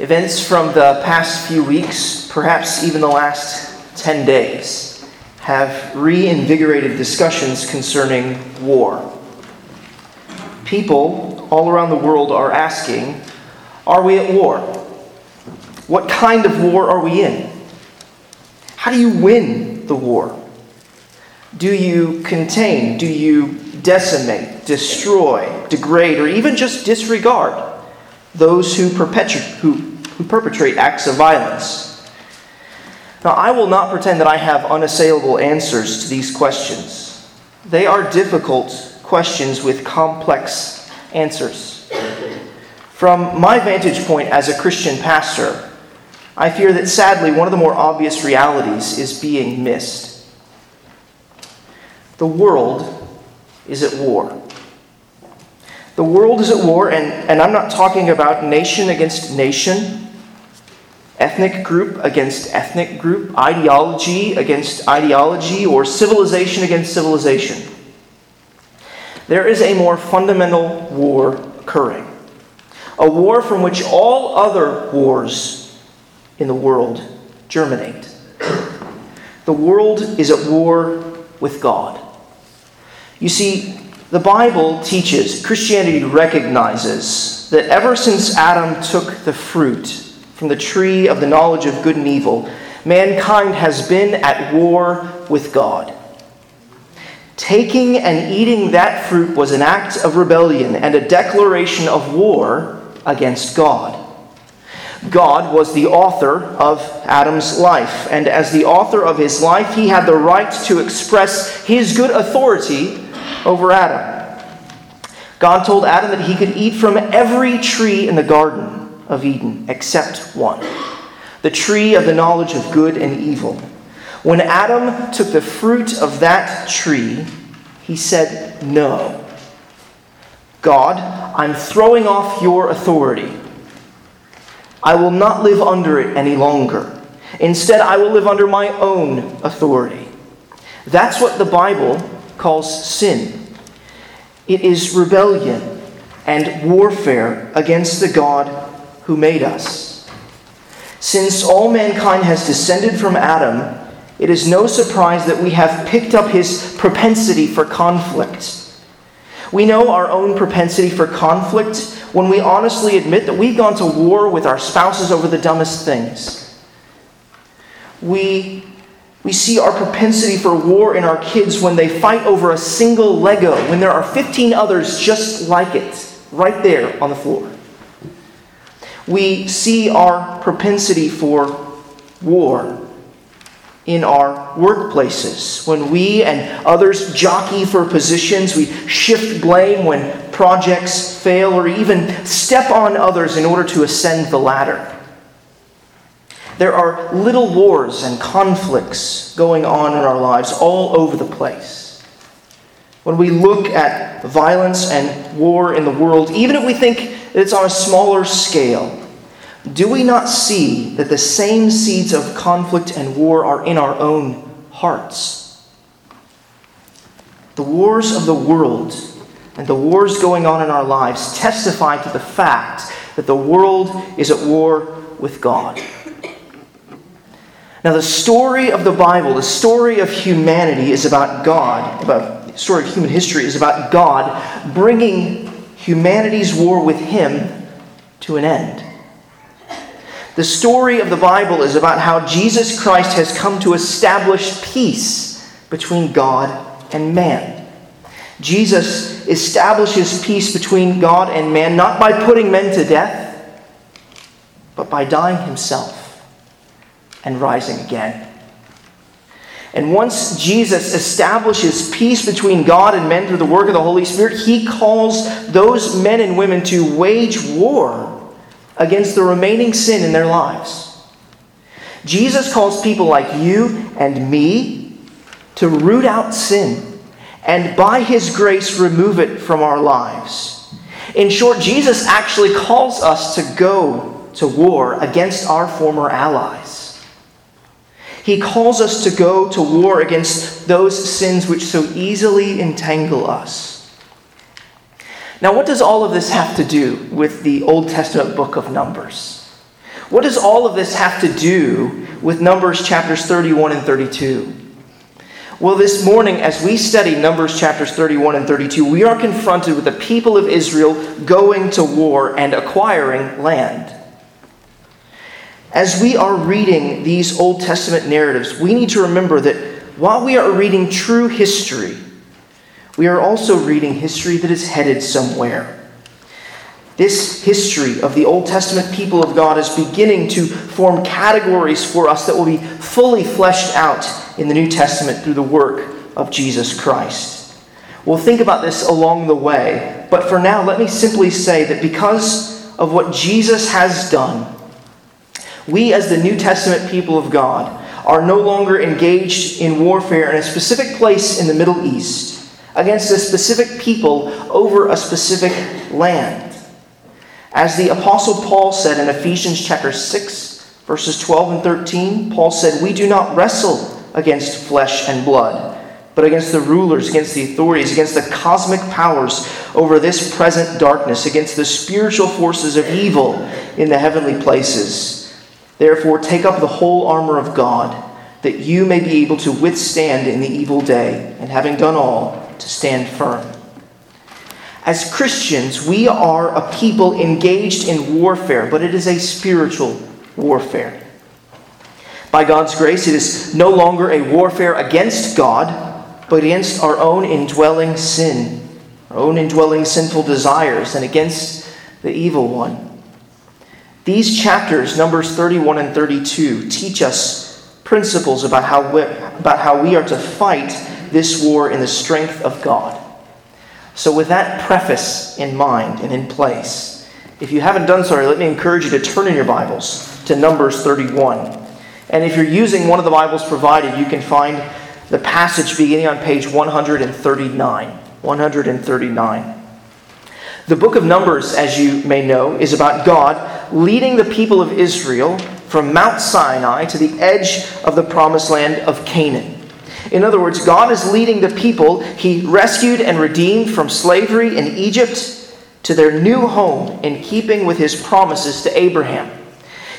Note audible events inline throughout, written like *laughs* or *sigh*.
Events from the past few weeks, perhaps even the last 10 days, have reinvigorated discussions concerning war. People all around the world are asking Are we at war? What kind of war are we in? How do you win the war? Do you contain? Do you decimate, destroy, degrade, or even just disregard those who, perpetu- who, who perpetrate acts of violence? Now, I will not pretend that I have unassailable answers to these questions. They are difficult questions with complex answers. From my vantage point as a Christian pastor, I fear that sadly one of the more obvious realities is being missed. The world is at war. The world is at war, and, and I'm not talking about nation against nation ethnic group against ethnic group, ideology against ideology, or civilization against civilization. There is a more fundamental war occurring. A war from which all other wars in the world germinate. The world is at war with God. You see, the Bible teaches, Christianity recognizes that ever since Adam took the fruit from the tree of the knowledge of good and evil, mankind has been at war with God. Taking and eating that fruit was an act of rebellion and a declaration of war against God. God was the author of Adam's life, and as the author of his life, he had the right to express his good authority over Adam. God told Adam that he could eat from every tree in the garden of Eden except one the tree of the knowledge of good and evil. When Adam took the fruit of that tree, he said, No. God, I'm throwing off your authority. I will not live under it any longer. Instead, I will live under my own authority. That's what the Bible calls sin. It is rebellion and warfare against the God who made us. Since all mankind has descended from Adam, it is no surprise that we have picked up his propensity for conflict. We know our own propensity for conflict when we honestly admit that we've gone to war with our spouses over the dumbest things. We, we see our propensity for war in our kids when they fight over a single Lego, when there are 15 others just like it, right there on the floor we see our propensity for war in our workplaces. When we and others jockey for positions, we shift blame when projects fail or even step on others in order to ascend the ladder. There are little wars and conflicts going on in our lives all over the place. When we look at violence and war in the world, even if we think it's on a smaller scale, do we not see that the same seeds of conflict and war are in our own hearts? The wars of the world and the wars going on in our lives testify to the fact that the world is at war with God. Now, the story of the Bible, the story of humanity, is about God, about the story of human history is about God bringing humanity's war with Him to an end. The story of the Bible is about how Jesus Christ has come to establish peace between God and man. Jesus establishes peace between God and man not by putting men to death, but by dying himself and rising again. And once Jesus establishes peace between God and men through the work of the Holy Spirit, he calls those men and women to wage war against the remaining sin in their lives. Jesus calls people like you and me to root out sin and by his grace remove it from our lives. In short, Jesus actually calls us to go to war against our former allies. He calls us to go to war against those sins which so easily entangle us. Now, what does all of this have to do with the Old Testament book of Numbers? What does all of this have to do with Numbers chapters 31 and 32? Well, this morning, as we study Numbers chapters 31 and 32, we are confronted with the people of Israel going to war and acquiring land. As we are reading these Old Testament narratives, we need to remember that while we are reading true history, we are also reading history that is headed somewhere. This history of the Old Testament people of God is beginning to form categories for us that will be fully fleshed out in the New Testament through the work of Jesus Christ. We'll think about this along the way, but for now, let me simply say that because of what Jesus has done, we, as the New Testament people of God, are no longer engaged in warfare in a specific place in the Middle East against a specific people over a specific land. As the Apostle Paul said in Ephesians chapter 6, verses 12 and 13, Paul said, We do not wrestle against flesh and blood, but against the rulers, against the authorities, against the cosmic powers over this present darkness, against the spiritual forces of evil in the heavenly places. Therefore, take up the whole armor of God, that you may be able to withstand in the evil day, and having done all, to stand firm. As Christians, we are a people engaged in warfare, but it is a spiritual warfare. By God's grace, it is no longer a warfare against God, but against our own indwelling sin, our own indwelling sinful desires, and against the evil one. These chapters, Numbers 31 and 32, teach us principles about how we, about how we are to fight this war in the strength of God. So, with that preface in mind and in place, if you haven't done so let me encourage you to turn in your Bibles to Numbers 31. And if you're using one of the Bibles provided, you can find the passage beginning on page 139. 139. The book of Numbers, as you may know, is about God leading the people of Israel from Mount Sinai to the edge of the promised land of Canaan. In other words, God is leading the people he rescued and redeemed from slavery in Egypt to their new home in keeping with his promises to Abraham.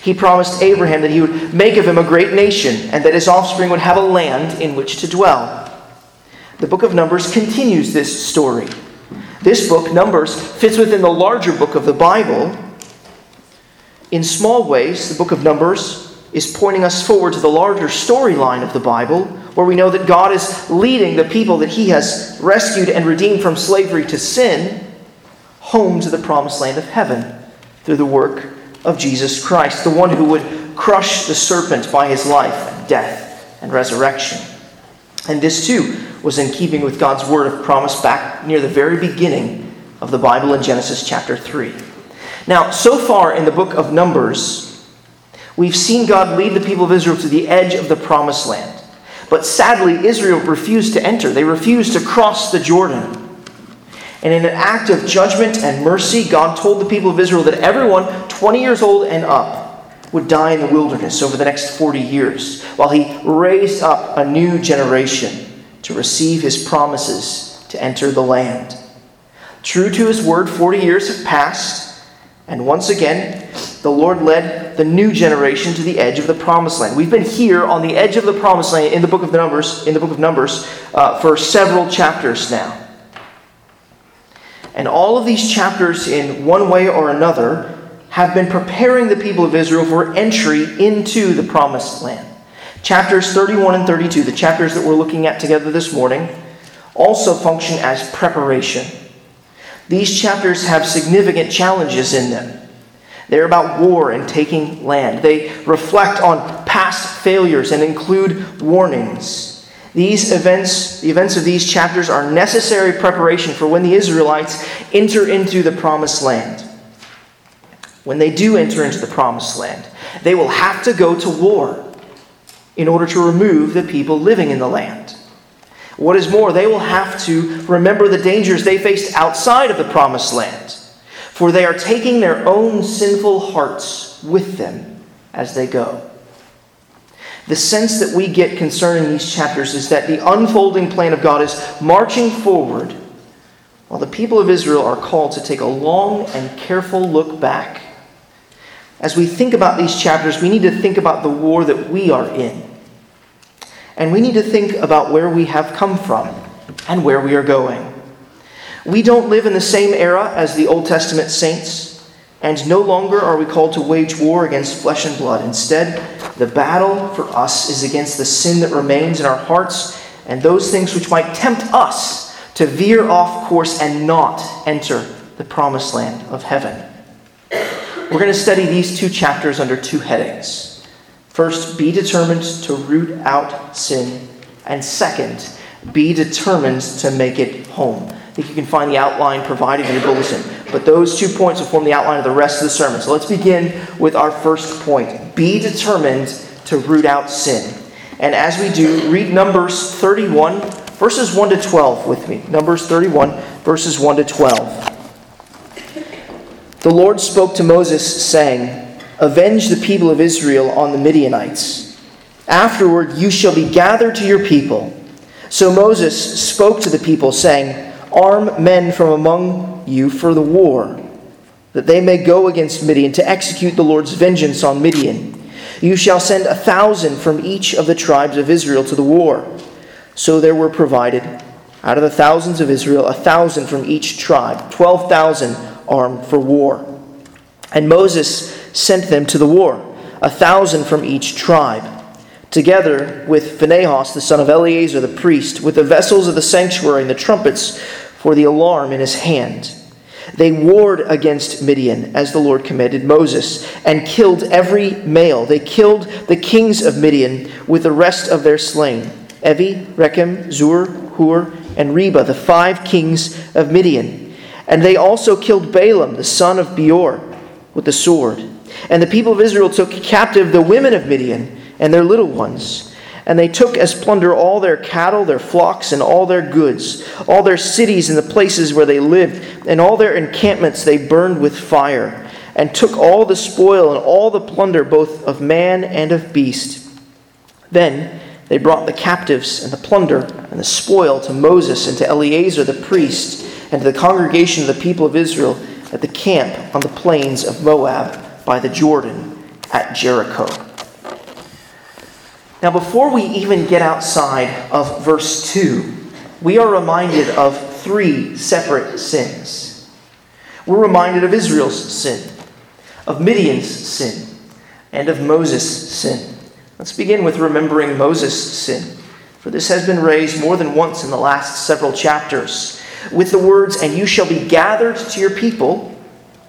He promised Abraham that he would make of him a great nation and that his offspring would have a land in which to dwell. The book of Numbers continues this story. This book, Numbers, fits within the larger book of the Bible. In small ways, the book of Numbers is pointing us forward to the larger storyline of the Bible, where we know that God is leading the people that He has rescued and redeemed from slavery to sin home to the promised land of heaven through the work of Jesus Christ, the one who would crush the serpent by his life, death, and resurrection. And this too was in keeping with God's word of promise back near the very beginning of the Bible in Genesis chapter 3. Now, so far in the book of Numbers, we've seen God lead the people of Israel to the edge of the promised land. But sadly, Israel refused to enter. They refused to cross the Jordan. And in an act of judgment and mercy, God told the people of Israel that everyone 20 years old and up would die in the wilderness over the next 40 years, while he raised up a new generation to receive his promises to enter the land. True to his word, 40 years have passed, and once again, the Lord led the new generation to the edge of the promised land. We've been here on the edge of the promised land in the book of Numbers, in the book of Numbers, uh, for several chapters now. And all of these chapters, in one way or another, have been preparing the people of Israel for entry into the promised land. Chapters 31 and 32, the chapters that we're looking at together this morning, also function as preparation. These chapters have significant challenges in them. They're about war and taking land. They reflect on past failures and include warnings. These events, the events of these chapters, are necessary preparation for when the Israelites enter into the promised land. When they do enter into the promised land, they will have to go to war in order to remove the people living in the land. What is more, they will have to remember the dangers they faced outside of the promised land, for they are taking their own sinful hearts with them as they go. The sense that we get concerning these chapters is that the unfolding plan of God is marching forward while the people of Israel are called to take a long and careful look back as we think about these chapters, we need to think about the war that we are in. And we need to think about where we have come from and where we are going. We don't live in the same era as the Old Testament saints, and no longer are we called to wage war against flesh and blood. Instead, the battle for us is against the sin that remains in our hearts and those things which might tempt us to veer off course and not enter the promised land of heaven. We're going to study these two chapters under two headings. First, be determined to root out sin, and second, be determined to make it home. Think you can find the outline provided in your bulletin. But those two points will form the outline of the rest of the sermon. So let's begin with our first point be determined to root out sin. And as we do, read Numbers 31, verses 1 to 12 with me. Numbers 31, verses 1 to 12. The Lord spoke to Moses, saying, Avenge the people of Israel on the Midianites. Afterward, you shall be gathered to your people. So Moses spoke to the people, saying, Arm men from among you for the war, that they may go against Midian to execute the Lord's vengeance on Midian. You shall send a thousand from each of the tribes of Israel to the war. So there were provided, out of the thousands of Israel, a thousand from each tribe, twelve thousand armed for war. And Moses sent them to the war, a thousand from each tribe, together with Phinehas the son of Eleazar the priest, with the vessels of the sanctuary and the trumpets for the alarm in his hand. They warred against Midian, as the Lord commanded Moses, and killed every male. They killed the kings of Midian with the rest of their slain Evi, Rekem, Zur, Hur, and Reba, the five kings of Midian. And they also killed Balaam, the son of Beor, with the sword. And the people of Israel took captive the women of Midian and their little ones. And they took as plunder all their cattle, their flocks, and all their goods, all their cities and the places where they lived, and all their encampments they burned with fire, and took all the spoil and all the plunder, both of man and of beast. Then they brought the captives and the plunder and the spoil to Moses and to Eleazar the priest and to the congregation of the people of Israel at the camp on the plains of Moab by the Jordan at Jericho. Now, before we even get outside of verse 2, we are reminded of three separate sins. We're reminded of Israel's sin, of Midian's sin, and of Moses' sin. Let's begin with remembering Moses' sin, for this has been raised more than once in the last several chapters. With the words, and you shall be gathered to your people,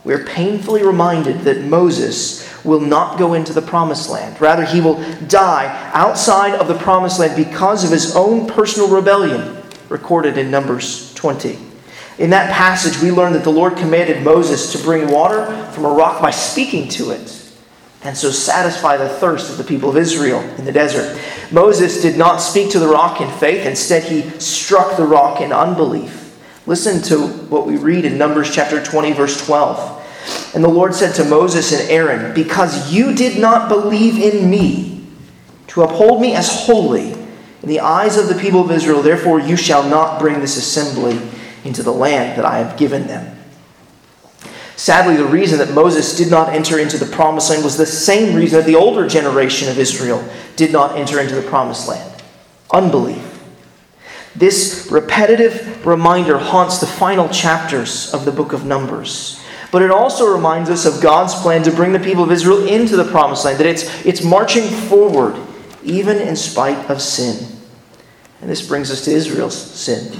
we're painfully reminded that Moses will not go into the promised land. Rather, he will die outside of the promised land because of his own personal rebellion, recorded in Numbers 20. In that passage, we learn that the Lord commanded Moses to bring water from a rock by speaking to it, and so satisfy the thirst of the people of Israel in the desert. Moses did not speak to the rock in faith, instead, he struck the rock in unbelief. Listen to what we read in Numbers chapter 20, verse 12. And the Lord said to Moses and Aaron, Because you did not believe in me to uphold me as holy in the eyes of the people of Israel, therefore you shall not bring this assembly into the land that I have given them. Sadly, the reason that Moses did not enter into the promised land was the same reason that the older generation of Israel did not enter into the promised land unbelief. This repetitive reminder haunts the final chapters of the book of Numbers. But it also reminds us of God's plan to bring the people of Israel into the promised land, that it's, it's marching forward, even in spite of sin. And this brings us to Israel's sin.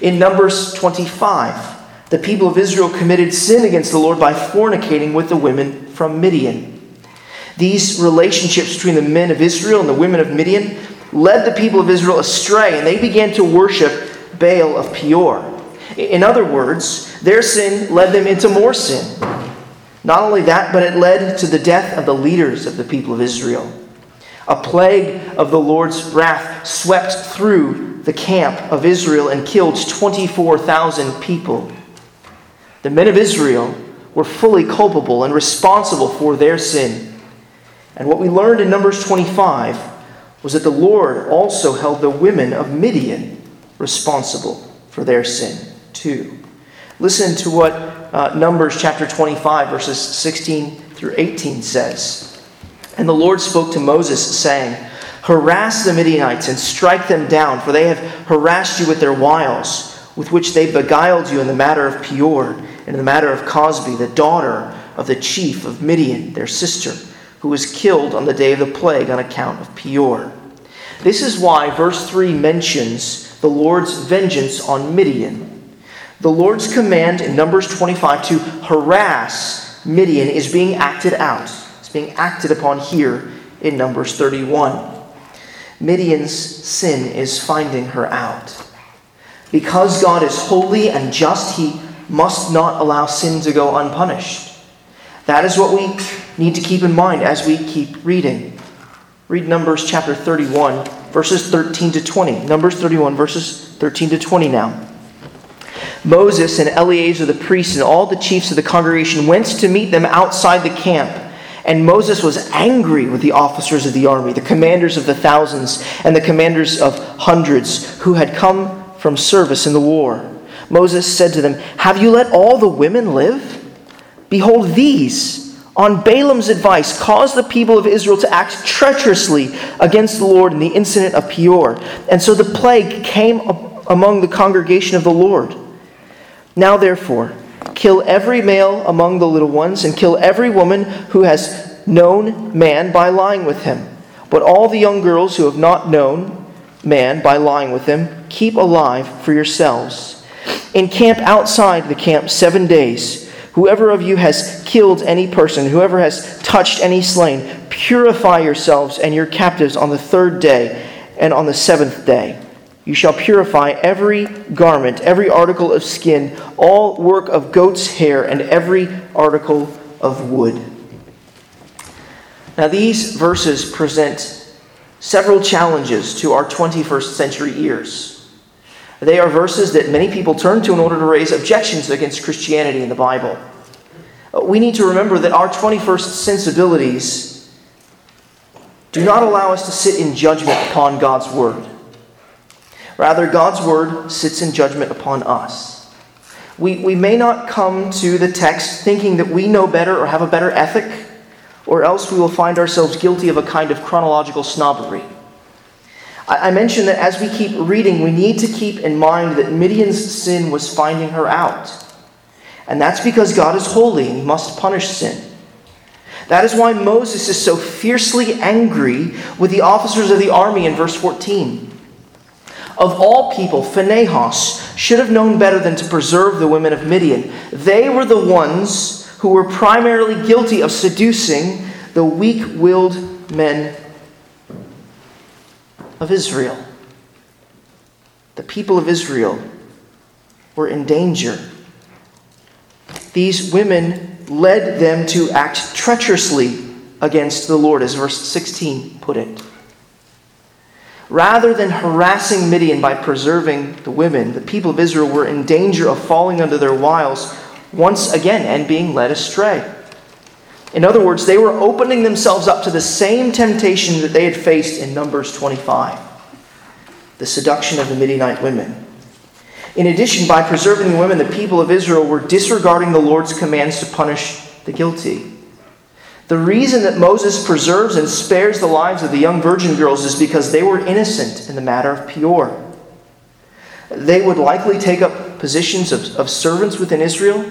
In Numbers 25, the people of Israel committed sin against the Lord by fornicating with the women from Midian. These relationships between the men of Israel and the women of Midian led the people of Israel astray, and they began to worship Baal of Peor. In other words, their sin led them into more sin. Not only that, but it led to the death of the leaders of the people of Israel. A plague of the Lord's wrath swept through the camp of Israel and killed 24,000 people. The men of Israel were fully culpable and responsible for their sin. And what we learned in Numbers 25 was that the Lord also held the women of Midian responsible for their sin too. Listen to what uh, Numbers chapter 25, verses 16 through 18 says, And the Lord spoke to Moses, saying, Harass the Midianites and strike them down, for they have harassed you with their wiles, with which they beguiled you in the matter of Peor, and in the matter of Cosbi, the daughter of the chief of Midian, their sister, who was killed on the day of the plague on account of Peor. This is why verse 3 mentions the Lord's vengeance on Midian. The Lord's command in Numbers 25 to harass Midian is being acted out. It's being acted upon here in Numbers 31. Midian's sin is finding her out. Because God is holy and just, he must not allow sin to go unpunished. That is what we need to keep in mind as we keep reading. Read Numbers chapter 31, verses 13 to 20. Numbers 31, verses 13 to 20 now. Moses and Eleazar the priest and all the chiefs of the congregation went to meet them outside the camp. And Moses was angry with the officers of the army, the commanders of the thousands, and the commanders of hundreds who had come from service in the war. Moses said to them, Have you let all the women live? Behold, these, on Balaam's advice, caused the people of Israel to act treacherously against the Lord in the incident of Peor. And so the plague came among the congregation of the Lord. Now, therefore, kill every male among the little ones, and kill every woman who has known man by lying with him. But all the young girls who have not known man by lying with him, keep alive for yourselves. Encamp outside the camp seven days. Whoever of you has killed any person, whoever has touched any slain, purify yourselves and your captives on the third day and on the seventh day. You shall purify every garment, every article of skin, all work of goat's hair, and every article of wood. Now, these verses present several challenges to our 21st century ears. They are verses that many people turn to in order to raise objections against Christianity in the Bible. We need to remember that our 21st sensibilities do not allow us to sit in judgment upon God's Word. Rather, God's word sits in judgment upon us. We, we may not come to the text thinking that we know better or have a better ethic, or else we will find ourselves guilty of a kind of chronological snobbery. I, I mentioned that as we keep reading, we need to keep in mind that Midian's sin was finding her out. And that's because God is holy and he must punish sin. That is why Moses is so fiercely angry with the officers of the army in verse 14. Of all people, Phinehas should have known better than to preserve the women of Midian. They were the ones who were primarily guilty of seducing the weak willed men of Israel. The people of Israel were in danger. These women led them to act treacherously against the Lord, as verse 16 put it. Rather than harassing Midian by preserving the women, the people of Israel were in danger of falling under their wiles once again and being led astray. In other words, they were opening themselves up to the same temptation that they had faced in Numbers 25 the seduction of the Midianite women. In addition, by preserving the women, the people of Israel were disregarding the Lord's commands to punish the guilty. The reason that Moses preserves and spares the lives of the young virgin girls is because they were innocent in the matter of Peor. They would likely take up positions of, of servants within Israel.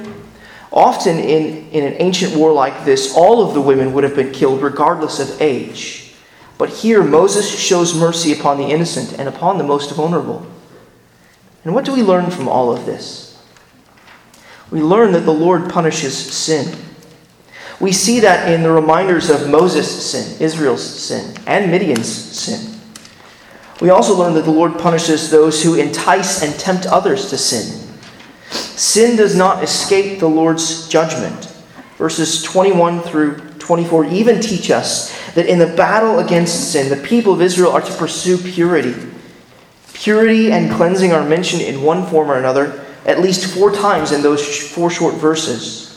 Often, in, in an ancient war like this, all of the women would have been killed regardless of age. But here, Moses shows mercy upon the innocent and upon the most vulnerable. And what do we learn from all of this? We learn that the Lord punishes sin. We see that in the reminders of Moses' sin, Israel's sin, and Midian's sin. We also learn that the Lord punishes those who entice and tempt others to sin. Sin does not escape the Lord's judgment. Verses 21 through 24 even teach us that in the battle against sin, the people of Israel are to pursue purity. Purity and cleansing are mentioned in one form or another at least four times in those four short verses.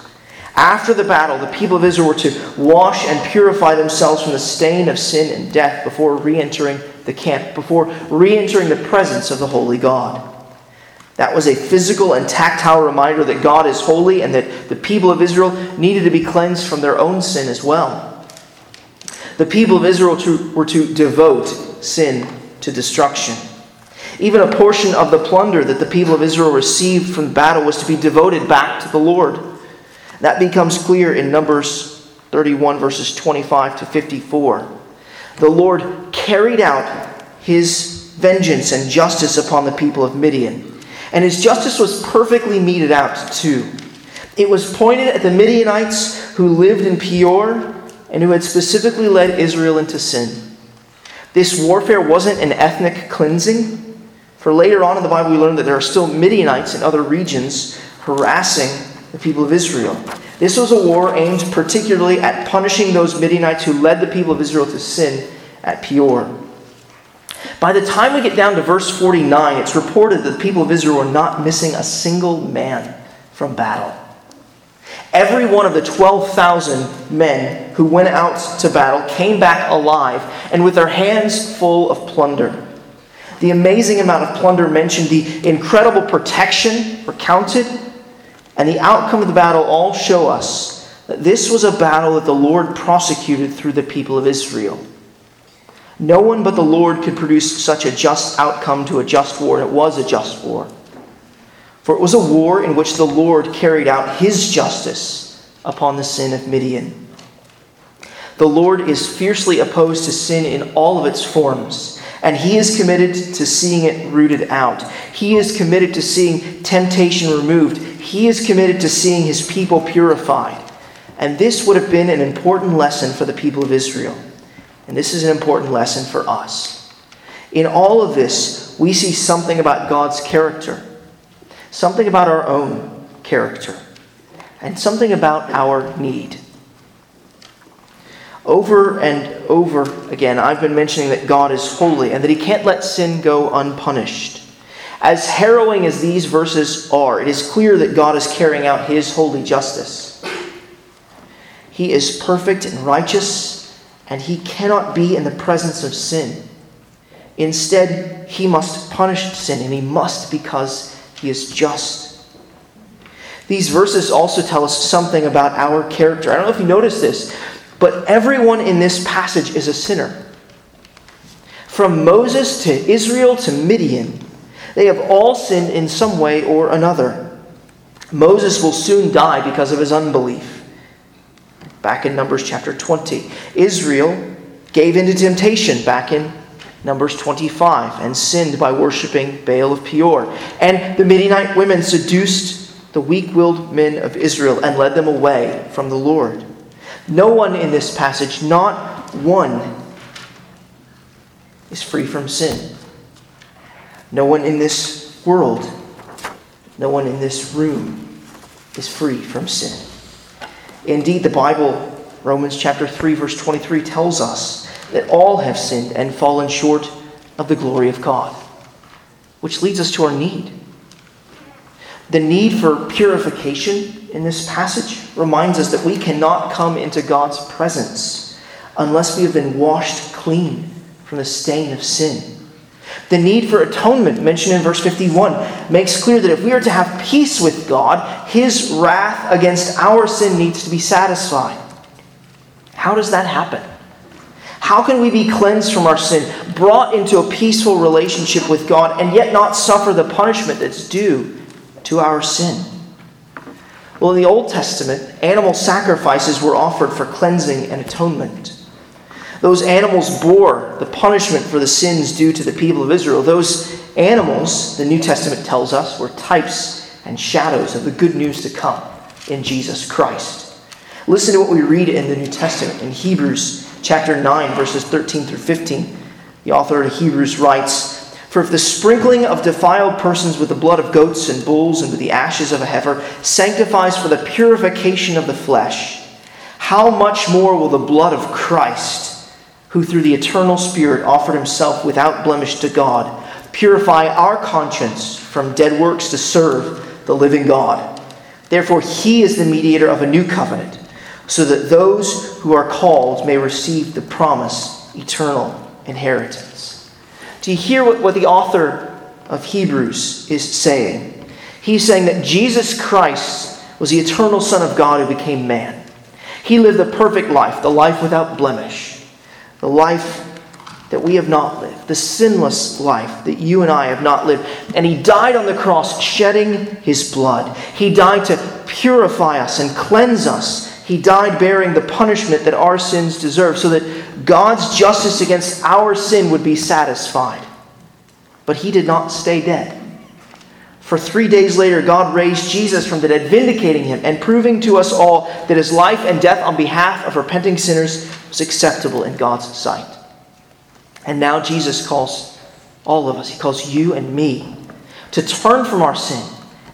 After the battle, the people of Israel were to wash and purify themselves from the stain of sin and death before re entering the camp, before re entering the presence of the holy God. That was a physical and tactile reminder that God is holy and that the people of Israel needed to be cleansed from their own sin as well. The people of Israel were to devote sin to destruction. Even a portion of the plunder that the people of Israel received from battle was to be devoted back to the Lord. That becomes clear in Numbers 31, verses 25 to 54. The Lord carried out his vengeance and justice upon the people of Midian. And his justice was perfectly meted out, too. It was pointed at the Midianites who lived in Peor and who had specifically led Israel into sin. This warfare wasn't an ethnic cleansing, for later on in the Bible, we learn that there are still Midianites in other regions harassing the people of Israel. This was a war aimed particularly at punishing those Midianites who led the people of Israel to sin at Peor. By the time we get down to verse 49, it's reported that the people of Israel were not missing a single man from battle. Every one of the 12,000 men who went out to battle came back alive and with their hands full of plunder. The amazing amount of plunder mentioned, the incredible protection recounted, and the outcome of the battle all show us that this was a battle that the Lord prosecuted through the people of Israel. No one but the Lord could produce such a just outcome to a just war, and it was a just war. For it was a war in which the Lord carried out his justice upon the sin of Midian. The Lord is fiercely opposed to sin in all of its forms and he is committed to seeing it rooted out. He is committed to seeing temptation removed. He is committed to seeing his people purified. And this would have been an important lesson for the people of Israel. And this is an important lesson for us. In all of this, we see something about God's character, something about our own character, and something about our need. Over and over again, I've been mentioning that God is holy and that He can't let sin go unpunished. As harrowing as these verses are, it is clear that God is carrying out His holy justice. He is perfect and righteous, and He cannot be in the presence of sin. Instead, He must punish sin, and He must because He is just. These verses also tell us something about our character. I don't know if you noticed this, but everyone in this passage is a sinner. From Moses to Israel to Midian, they have all sinned in some way or another. Moses will soon die because of his unbelief. Back in Numbers chapter 20. Israel gave into temptation back in Numbers 25 and sinned by worshiping Baal of Peor. And the Midianite women seduced the weak willed men of Israel and led them away from the Lord. No one in this passage, not one, is free from sin. No one in this world, no one in this room is free from sin. Indeed, the Bible, Romans chapter 3, verse 23, tells us that all have sinned and fallen short of the glory of God, which leads us to our need. The need for purification in this passage reminds us that we cannot come into God's presence unless we have been washed clean from the stain of sin. The need for atonement, mentioned in verse 51, makes clear that if we are to have peace with God, His wrath against our sin needs to be satisfied. How does that happen? How can we be cleansed from our sin, brought into a peaceful relationship with God, and yet not suffer the punishment that's due to our sin? Well, in the Old Testament, animal sacrifices were offered for cleansing and atonement. Those animals bore the punishment for the sins due to the people of Israel. Those animals, the New Testament tells us, were types and shadows of the good news to come in Jesus Christ. Listen to what we read in the New Testament in Hebrews chapter 9, verses 13 through 15. The author of Hebrews writes, for if the sprinkling of defiled persons with the blood of goats and bulls and with the ashes of a heifer sanctifies for the purification of the flesh, how much more will the blood of Christ, who through the eternal Spirit offered himself without blemish to God, purify our conscience from dead works to serve the living God? Therefore, he is the mediator of a new covenant, so that those who are called may receive the promise, eternal inheritance. Do you hear what, what the author of Hebrews is saying? He's saying that Jesus Christ was the eternal Son of God who became man. He lived the perfect life, the life without blemish, the life that we have not lived, the sinless life that you and I have not lived. And He died on the cross, shedding His blood. He died to purify us and cleanse us. He died bearing the punishment that our sins deserve so that God's justice against our sin would be satisfied. But He did not stay dead. For three days later, God raised Jesus from the dead, vindicating him and proving to us all that his life and death on behalf of repenting sinners was acceptable in God's sight. And now Jesus calls all of us, he calls you and me to turn from our sin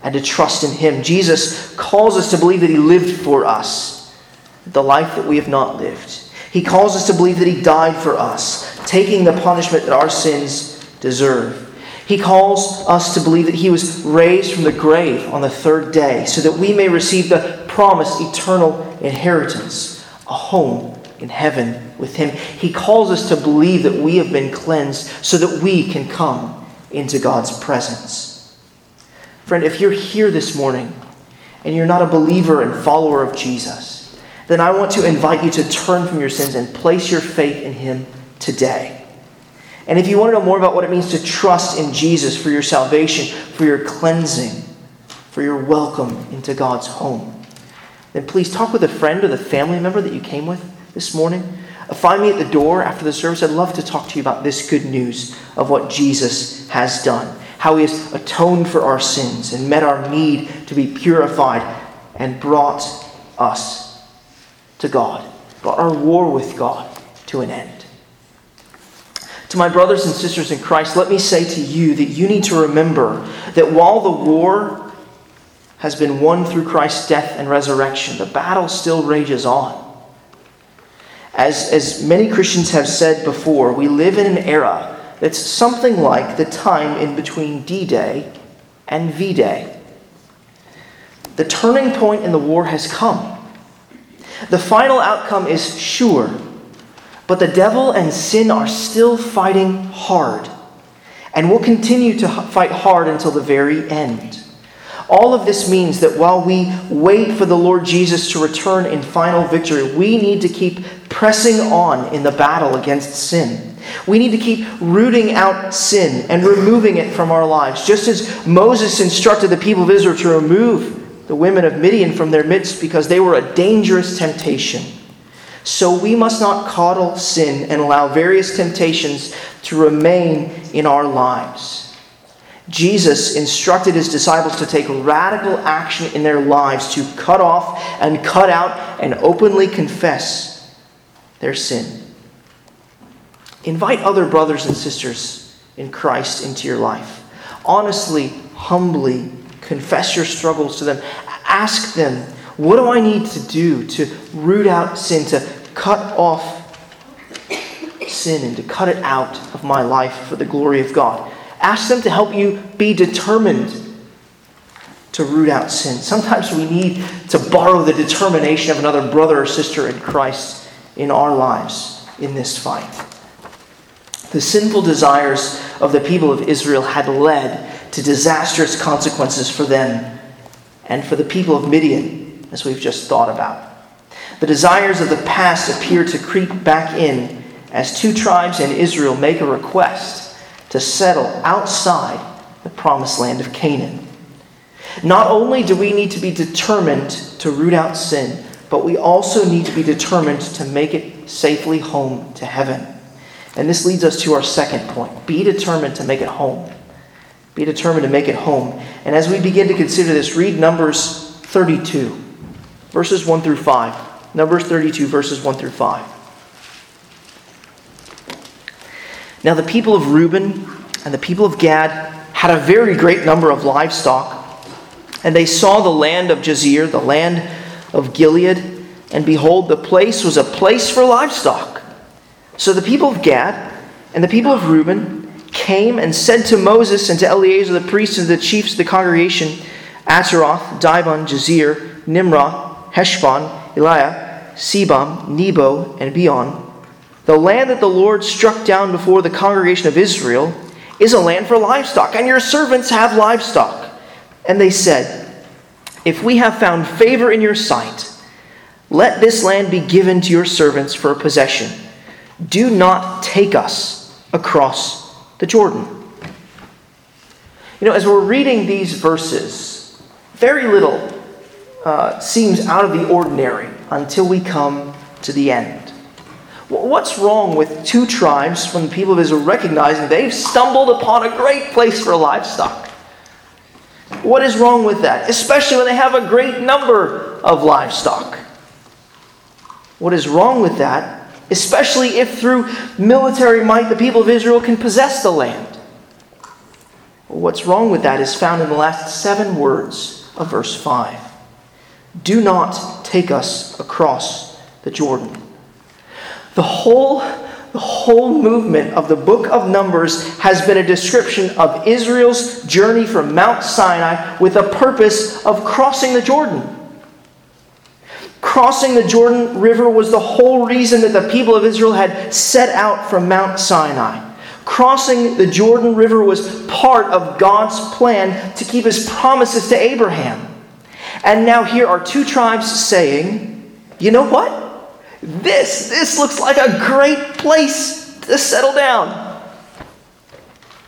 and to trust in him. Jesus calls us to believe that he lived for us, the life that we have not lived. He calls us to believe that he died for us, taking the punishment that our sins deserve. He calls us to believe that he was raised from the grave on the third day so that we may receive the promised eternal inheritance, a home in heaven with him. He calls us to believe that we have been cleansed so that we can come into God's presence. Friend, if you're here this morning and you're not a believer and follower of Jesus, then I want to invite you to turn from your sins and place your faith in him today. And if you want to know more about what it means to trust in Jesus for your salvation, for your cleansing, for your welcome into God's home, then please talk with a friend or the family member that you came with this morning. Uh, find me at the door after the service. I'd love to talk to you about this good news of what Jesus has done, how he has atoned for our sins and met our need to be purified and brought us to God, brought our war with God to an end. To my brothers and sisters in Christ, let me say to you that you need to remember that while the war has been won through Christ's death and resurrection, the battle still rages on. As, as many Christians have said before, we live in an era that's something like the time in between D Day and V Day. The turning point in the war has come. The final outcome is sure but the devil and sin are still fighting hard and will continue to fight hard until the very end. All of this means that while we wait for the Lord Jesus to return in final victory, we need to keep pressing on in the battle against sin. We need to keep rooting out sin and removing it from our lives, just as Moses instructed the people of Israel to remove the women of Midian from their midst because they were a dangerous temptation. So we must not coddle sin and allow various temptations to remain in our lives. Jesus instructed his disciples to take radical action in their lives to cut off and cut out and openly confess their sin. Invite other brothers and sisters in Christ into your life. Honestly, humbly confess your struggles to them. Ask them, what do I need to do to root out sin, to cut off sin and to cut it out of my life for the glory of God. Ask them to help you be determined to root out sin. Sometimes we need to borrow the determination of another brother or sister in Christ in our lives in this fight. The sinful desires of the people of Israel had led to disastrous consequences for them and for the people of Midian, as we've just thought about. The desires of the past appear to creep back in as two tribes in Israel make a request to settle outside the promised land of Canaan. Not only do we need to be determined to root out sin, but we also need to be determined to make it safely home to heaven. And this leads us to our second point be determined to make it home. Be determined to make it home. And as we begin to consider this, read Numbers 32, verses 1 through 5. Numbers 32, verses 1 through 5. Now, the people of Reuben and the people of Gad had a very great number of livestock, and they saw the land of Jazer, the land of Gilead, and behold, the place was a place for livestock. So the people of Gad and the people of Reuben came and said to Moses and to Eleazar the priest and the chiefs of the congregation, Ataroth, Dibon, Jazer, Nimrah, Heshbon, Elealeh, Sebam, Nebo, and Beon. The land that the Lord struck down before the congregation of Israel is a land for livestock, and your servants have livestock. And they said, If we have found favor in your sight, let this land be given to your servants for a possession. Do not take us across the Jordan. You know, as we're reading these verses, very little uh, seems out of the ordinary until we come to the end. What's wrong with two tribes when the people of Israel recognizing they've stumbled upon a great place for livestock? What is wrong with that? Especially when they have a great number of livestock. What is wrong with that? Especially if through military might the people of Israel can possess the land. What's wrong with that is found in the last seven words of verse 5. Do not take us across the Jordan. The whole, the whole movement of the book of Numbers has been a description of Israel's journey from Mount Sinai with a purpose of crossing the Jordan. Crossing the Jordan River was the whole reason that the people of Israel had set out from Mount Sinai. Crossing the Jordan River was part of God's plan to keep his promises to Abraham. And now here are two tribes saying, you know what? This, this looks like a great place to settle down.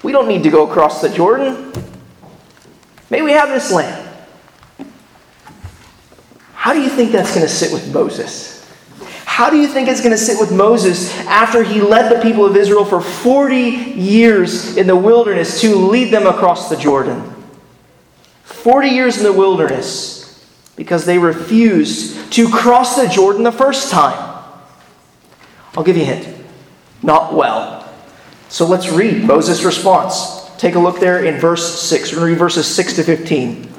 We don't need to go across the Jordan. May we have this land. How do you think that's going to sit with Moses? How do you think it's going to sit with Moses after he led the people of Israel for 40 years in the wilderness to lead them across the Jordan? 40 years in the wilderness because they refused to cross the Jordan the first time. I'll give you a hint. Not well. So let's read Moses' response. Take a look there in verse 6. We're going to read verses 6 to 15.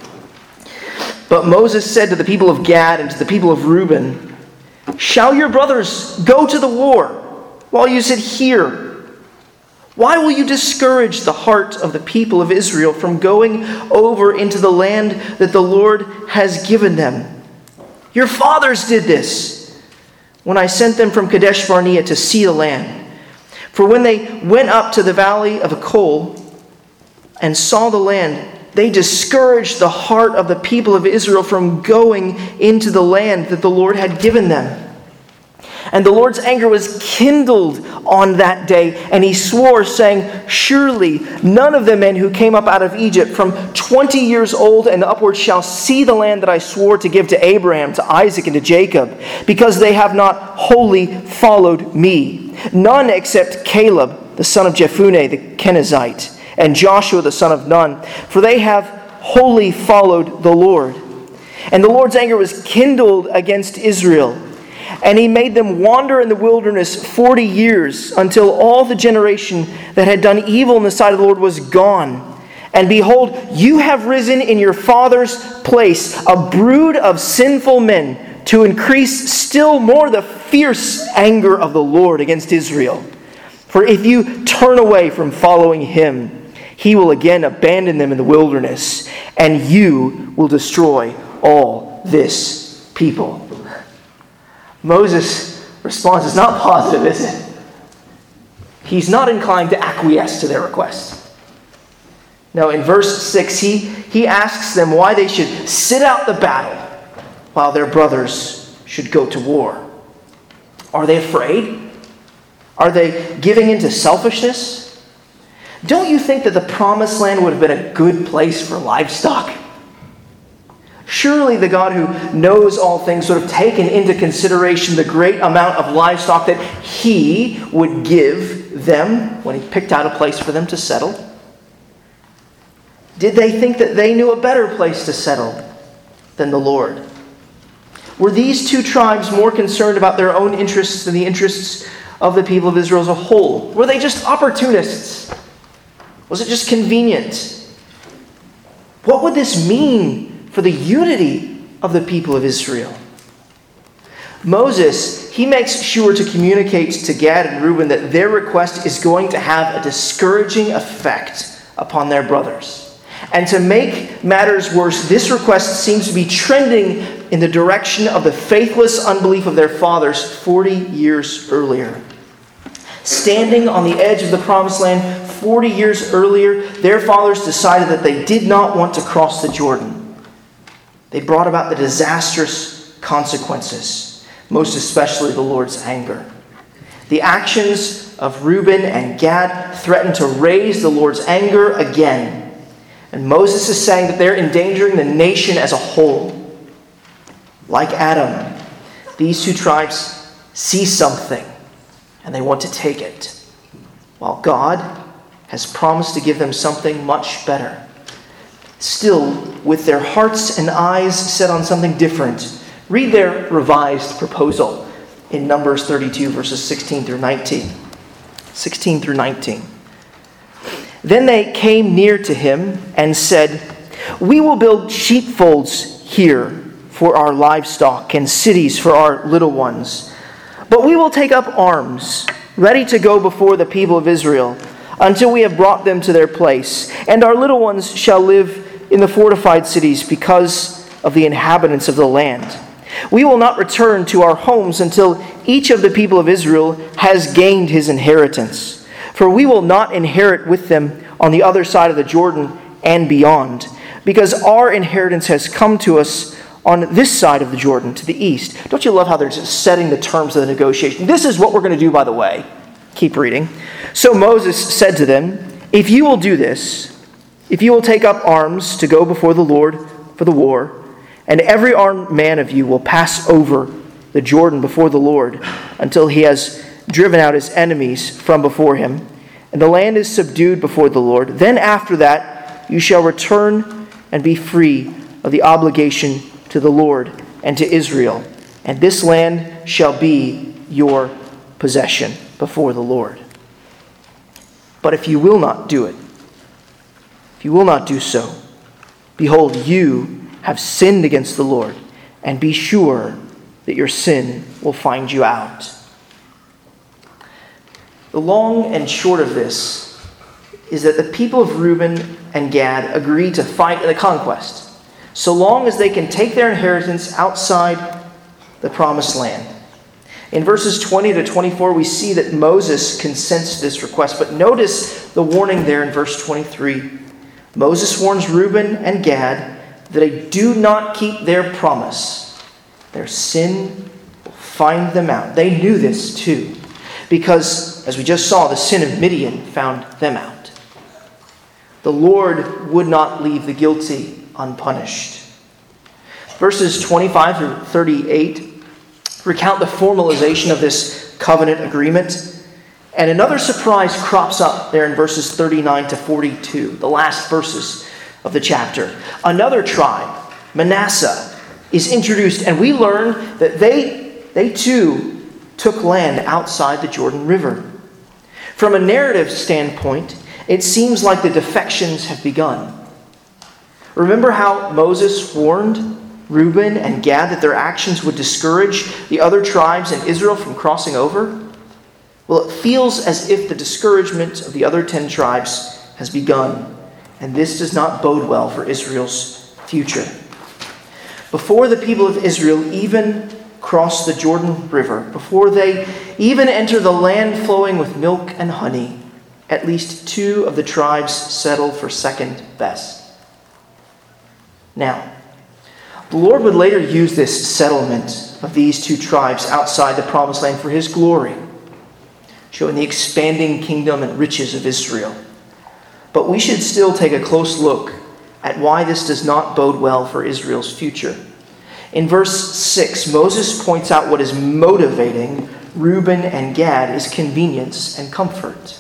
But Moses said to the people of Gad and to the people of Reuben, Shall your brothers go to the war while you sit here? Why will you discourage the heart of the people of Israel from going over into the land that the Lord has given them? Your fathers did this when I sent them from Kadesh Barnea to see the land. For when they went up to the valley of Eshcol and saw the land, they discouraged the heart of the people of Israel from going into the land that the Lord had given them. And the Lord's anger was kindled on that day, and he swore, saying, Surely none of the men who came up out of Egypt from twenty years old and upward shall see the land that I swore to give to Abraham, to Isaac, and to Jacob, because they have not wholly followed me. None except Caleb, the son of Jephunneh, the Kenizzite, and Joshua, the son of Nun, for they have wholly followed the Lord. And the Lord's anger was kindled against Israel and he made them wander in the wilderness 40 years until all the generation that had done evil in the sight of the Lord was gone. And behold, you have risen in your father's place a brood of sinful men to increase still more the fierce anger of the Lord against Israel. For if you turn away from following him, he will again abandon them in the wilderness, and you will destroy all this people. Moses' response is not *laughs* positive, is it? He's not inclined to acquiesce to their request. Now, in verse 6, he, he asks them why they should sit out the battle while their brothers should go to war. Are they afraid? Are they giving into selfishness? Don't you think that the promised land would have been a good place for livestock? Surely the God who knows all things would have taken into consideration the great amount of livestock that he would give them when he picked out a place for them to settle. Did they think that they knew a better place to settle than the Lord? Were these two tribes more concerned about their own interests than the interests of the people of Israel as a whole? Were they just opportunists? Was it just convenient? What would this mean for the unity of the people of Israel. Moses, he makes sure to communicate to Gad and Reuben that their request is going to have a discouraging effect upon their brothers. And to make matters worse, this request seems to be trending in the direction of the faithless unbelief of their fathers 40 years earlier. Standing on the edge of the promised land 40 years earlier, their fathers decided that they did not want to cross the Jordan. They brought about the disastrous consequences, most especially the Lord's anger. The actions of Reuben and Gad threatened to raise the Lord's anger again. And Moses is saying that they're endangering the nation as a whole. Like Adam, these two tribes see something and they want to take it, while God has promised to give them something much better. Still, with their hearts and eyes set on something different, read their revised proposal in Numbers 32, verses 16 through 19. 16 through 19. Then they came near to him and said, We will build sheepfolds here for our livestock and cities for our little ones. But we will take up arms, ready to go before the people of Israel, until we have brought them to their place. And our little ones shall live in the fortified cities because of the inhabitants of the land. We will not return to our homes until each of the people of Israel has gained his inheritance. For we will not inherit with them on the other side of the Jordan and beyond, because our inheritance has come to us on this side of the Jordan to the east. Don't you love how they're setting the terms of the negotiation? This is what we're going to do, by the way. Keep reading. So Moses said to them, If you will do this, if you will take up arms to go before the Lord for the war, and every armed man of you will pass over the Jordan before the Lord until he has driven out his enemies from before him, and the land is subdued before the Lord. Then after that you shall return and be free of the obligation to the Lord and to Israel, and this land shall be your possession before the Lord. But if you will not do it, if you will not do so, behold, you have sinned against the Lord, and be sure that your sin will find you out. The long and short of this is that the people of Reuben and Gad agree to fight in the conquest, so long as they can take their inheritance outside the promised land. In verses 20 to 24, we see that Moses consents to this request, but notice the warning there in verse 23. Moses warns Reuben and Gad that they do not keep their promise, their sin will find them out. They knew this too, because, as we just saw, the sin of Midian found them out. The Lord would not leave the guilty unpunished. Verses 25 through 38 recount the formalization of this covenant agreement. And another surprise crops up there in verses 39 to 42, the last verses of the chapter. Another tribe, Manasseh, is introduced, and we learn that they, they too took land outside the Jordan River. From a narrative standpoint, it seems like the defections have begun. Remember how Moses warned Reuben and Gad that their actions would discourage the other tribes in Israel from crossing over? Well, it feels as if the discouragement of the other ten tribes has begun and this does not bode well for Israel's future. Before the people of Israel even cross the Jordan River, before they even enter the land flowing with milk and honey, at least two of the tribes settle for second best. Now, the Lord would later use this settlement of these two tribes outside the promised land for his glory, showing the expanding kingdom and riches of Israel. But we should still take a close look at why this does not bode well for Israel's future. In verse 6, Moses points out what is motivating Reuben and Gad is convenience and comfort.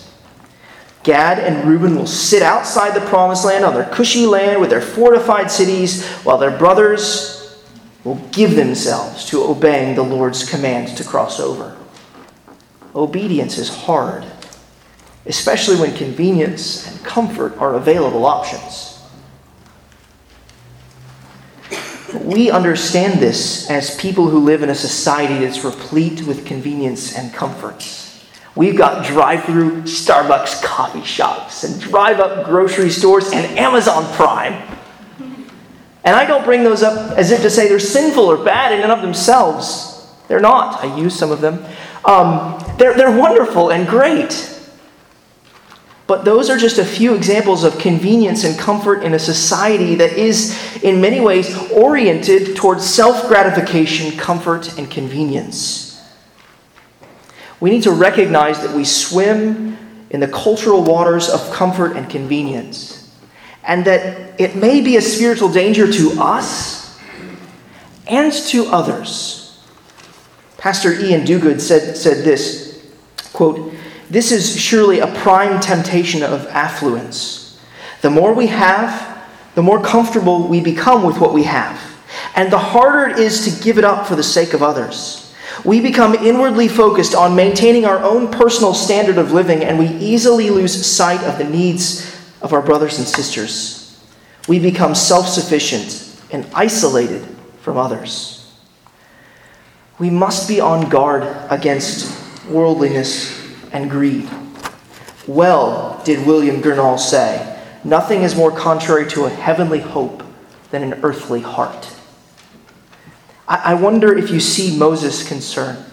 Gad and Reuben will sit outside the promised land on their cushy land with their fortified cities, while their brothers will give themselves to obeying the Lord's command to cross over. Obedience is hard especially when convenience and comfort are available options. We understand this as people who live in a society that's replete with convenience and comforts. We've got drive through Starbucks coffee shops and drive up grocery stores and Amazon Prime. And I don't bring those up as if to say they're sinful or bad in and of themselves. They're not. I use some of them. Um, they're, they're wonderful and great. But those are just a few examples of convenience and comfort in a society that is, in many ways, oriented towards self gratification, comfort, and convenience. We need to recognize that we swim in the cultural waters of comfort and convenience, and that it may be a spiritual danger to us and to others. Pastor Iain Duguid said, said this quote, this is surely a prime temptation of affluence. The more we have, the more comfortable we become with what we have, and the harder it is to give it up for the sake of others. We become inwardly focused on maintaining our own personal standard of living, and we easily lose sight of the needs of our brothers and sisters. We become self sufficient and isolated from others. We must be on guard against worldliness and greed. Well, did William Gurnall say, nothing is more contrary to a heavenly hope than an earthly heart. I wonder if you see Moses' concern.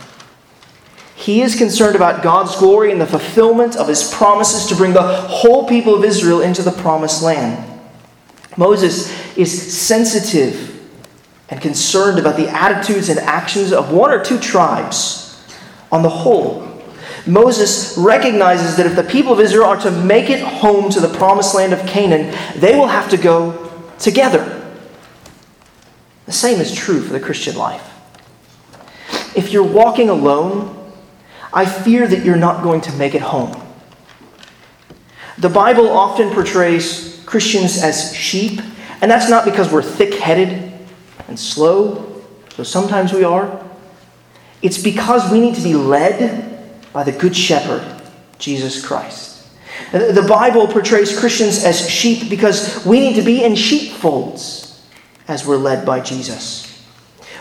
He is concerned about God's glory and the fulfillment of his promises to bring the whole people of Israel into the promised land. Moses is sensitive and concerned about the attitudes and actions of one or two tribes. On the whole, Moses recognizes that if the people of Israel are to make it home to the promised land of Canaan, they will have to go together. The same is true for the Christian life. If you're walking alone, I fear that you're not going to make it home. The Bible often portrays Christians as sheep, and that's not because we're thick headed and slow, though sometimes we are. It's because we need to be led by the Good Shepherd, Jesus Christ. The Bible portrays Christians as sheep because we need to be in sheepfolds as we're led by Jesus.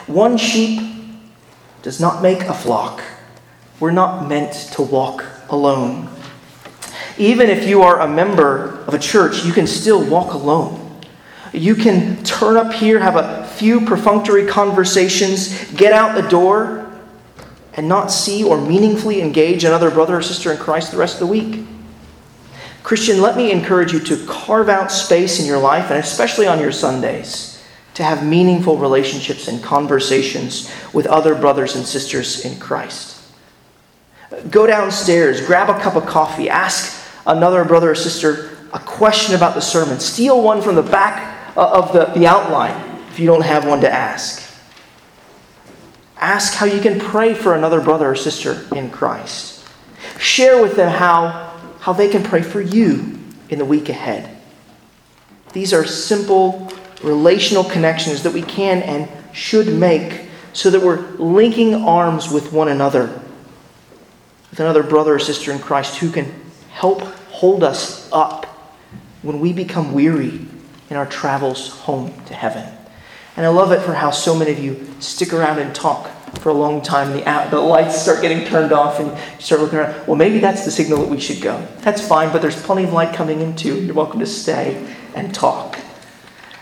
One sheep does not make a flock. We're not meant to walk alone. Even if you are a member of a church, you can still walk alone. You can turn up here, have a few perfunctory conversations, get out the door, and not see or meaningfully engage another brother or sister in Christ the rest of the week. Christian, let me encourage you to carve out space in your life, and especially on your Sundays, to have meaningful relationships and conversations with other brothers and sisters in Christ. Go downstairs, grab a cup of coffee, ask another brother or sister a question about the sermon. Steal one from the back uh, of the, the outline if you don't have one to ask. Ask how you can pray for another brother or sister in Christ. Share with them how, how they can pray for you in the week ahead. These are simple relational connections that we can and should make so that we're linking arms with one another, with another brother or sister in Christ who can help hold us up when we become weary in our travels home to heaven. And I love it for how so many of you stick around and talk for a long time. The, app, the lights start getting turned off and you start looking around. Well, maybe that's the signal that we should go. That's fine, but there's plenty of light coming in too. You're welcome to stay and talk.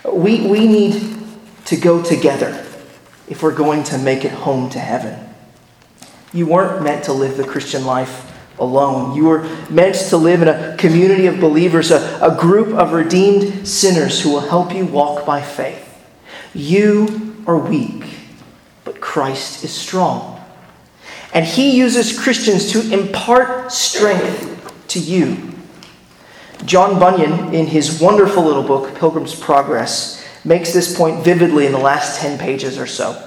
We, we need to go together if we're going to make it home to heaven. You weren't meant to live the Christian life alone. You were meant to live in a community of believers, a, a group of redeemed sinners who will help you walk by faith. You are weak, but Christ is strong. And he uses Christians to impart strength to you. John Bunyan, in his wonderful little book, Pilgrim's Progress, makes this point vividly in the last 10 pages or so.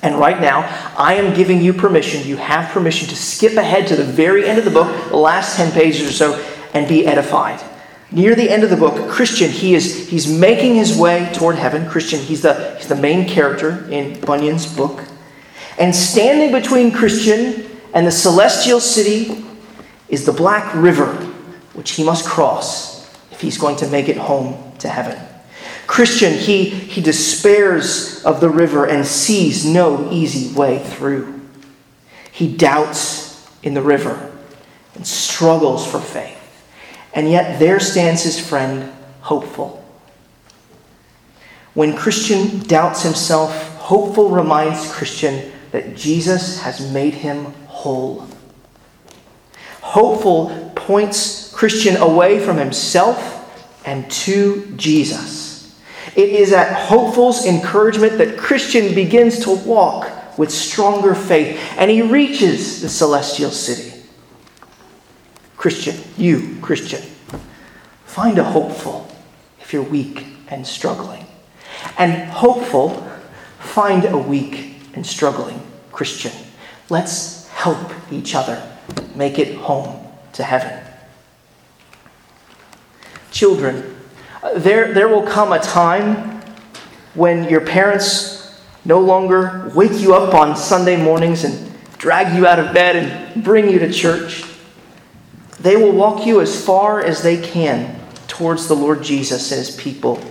And right now, I am giving you permission, you have permission to skip ahead to the very end of the book, the last 10 pages or so, and be edified. Near the end of the book, Christian, he is he's making his way toward heaven. Christian, he's the, he's the main character in Bunyan's book. And standing between Christian and the celestial city is the Black River, which he must cross if he's going to make it home to heaven. Christian, he, he despairs of the river and sees no easy way through. He doubts in the river and struggles for faith. And yet there stands his friend, hopeful. When Christian doubts himself, hopeful reminds Christian that Jesus has made him whole. Hopeful points Christian away from himself and to Jesus. It is at Hopeful's encouragement that Christian begins to walk with stronger faith and he reaches the celestial city. Christian, you, Christian, find a hopeful if you're weak and struggling. And hopeful, find a weak and struggling Christian. Let's help each other make it home to heaven. Children, there, there will come a time when your parents no longer wake you up on Sunday mornings and drag you out of bed and bring you to church. They will walk you as far as they can towards the Lord Jesus and his people.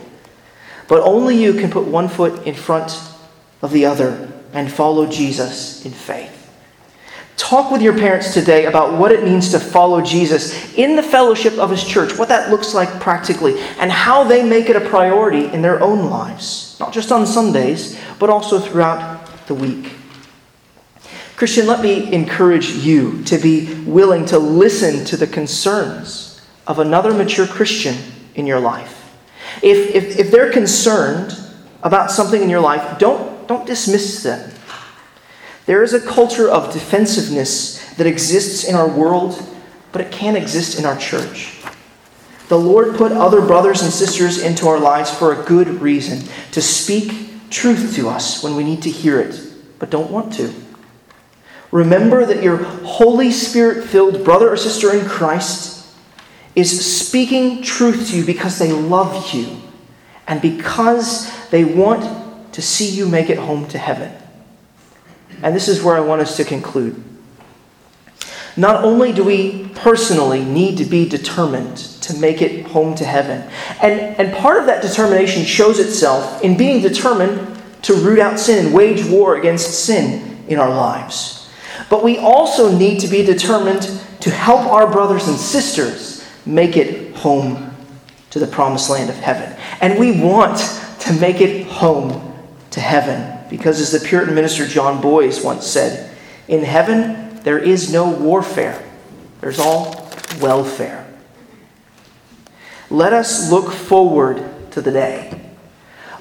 But only you can put one foot in front of the other and follow Jesus in faith. Talk with your parents today about what it means to follow Jesus in the fellowship of his church, what that looks like practically, and how they make it a priority in their own lives, not just on Sundays, but also throughout the week. Christian, let me encourage you to be willing to listen to the concerns of another mature Christian in your life. If, if, if they're concerned about something in your life, don't, don't dismiss them. There is a culture of defensiveness that exists in our world, but it can't exist in our church. The Lord put other brothers and sisters into our lives for a good reason to speak truth to us when we need to hear it, but don't want to. Remember that your Holy Spirit filled brother or sister in Christ is speaking truth to you because they love you and because they want to see you make it home to heaven. And this is where I want us to conclude. Not only do we personally need to be determined to make it home to heaven, and, and part of that determination shows itself in being determined to root out sin and wage war against sin in our lives. But we also need to be determined to help our brothers and sisters make it home to the promised land of heaven. And we want to make it home to heaven. Because as the Puritan minister John Boyce once said, in heaven there is no warfare, there's all welfare. Let us look forward to the day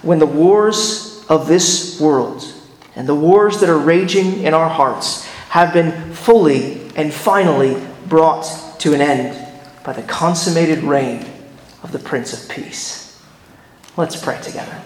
when the wars of this world and the wars that are raging in our hearts have been fully and finally brought to an end by the consummated reign of the Prince of Peace. Let's pray together.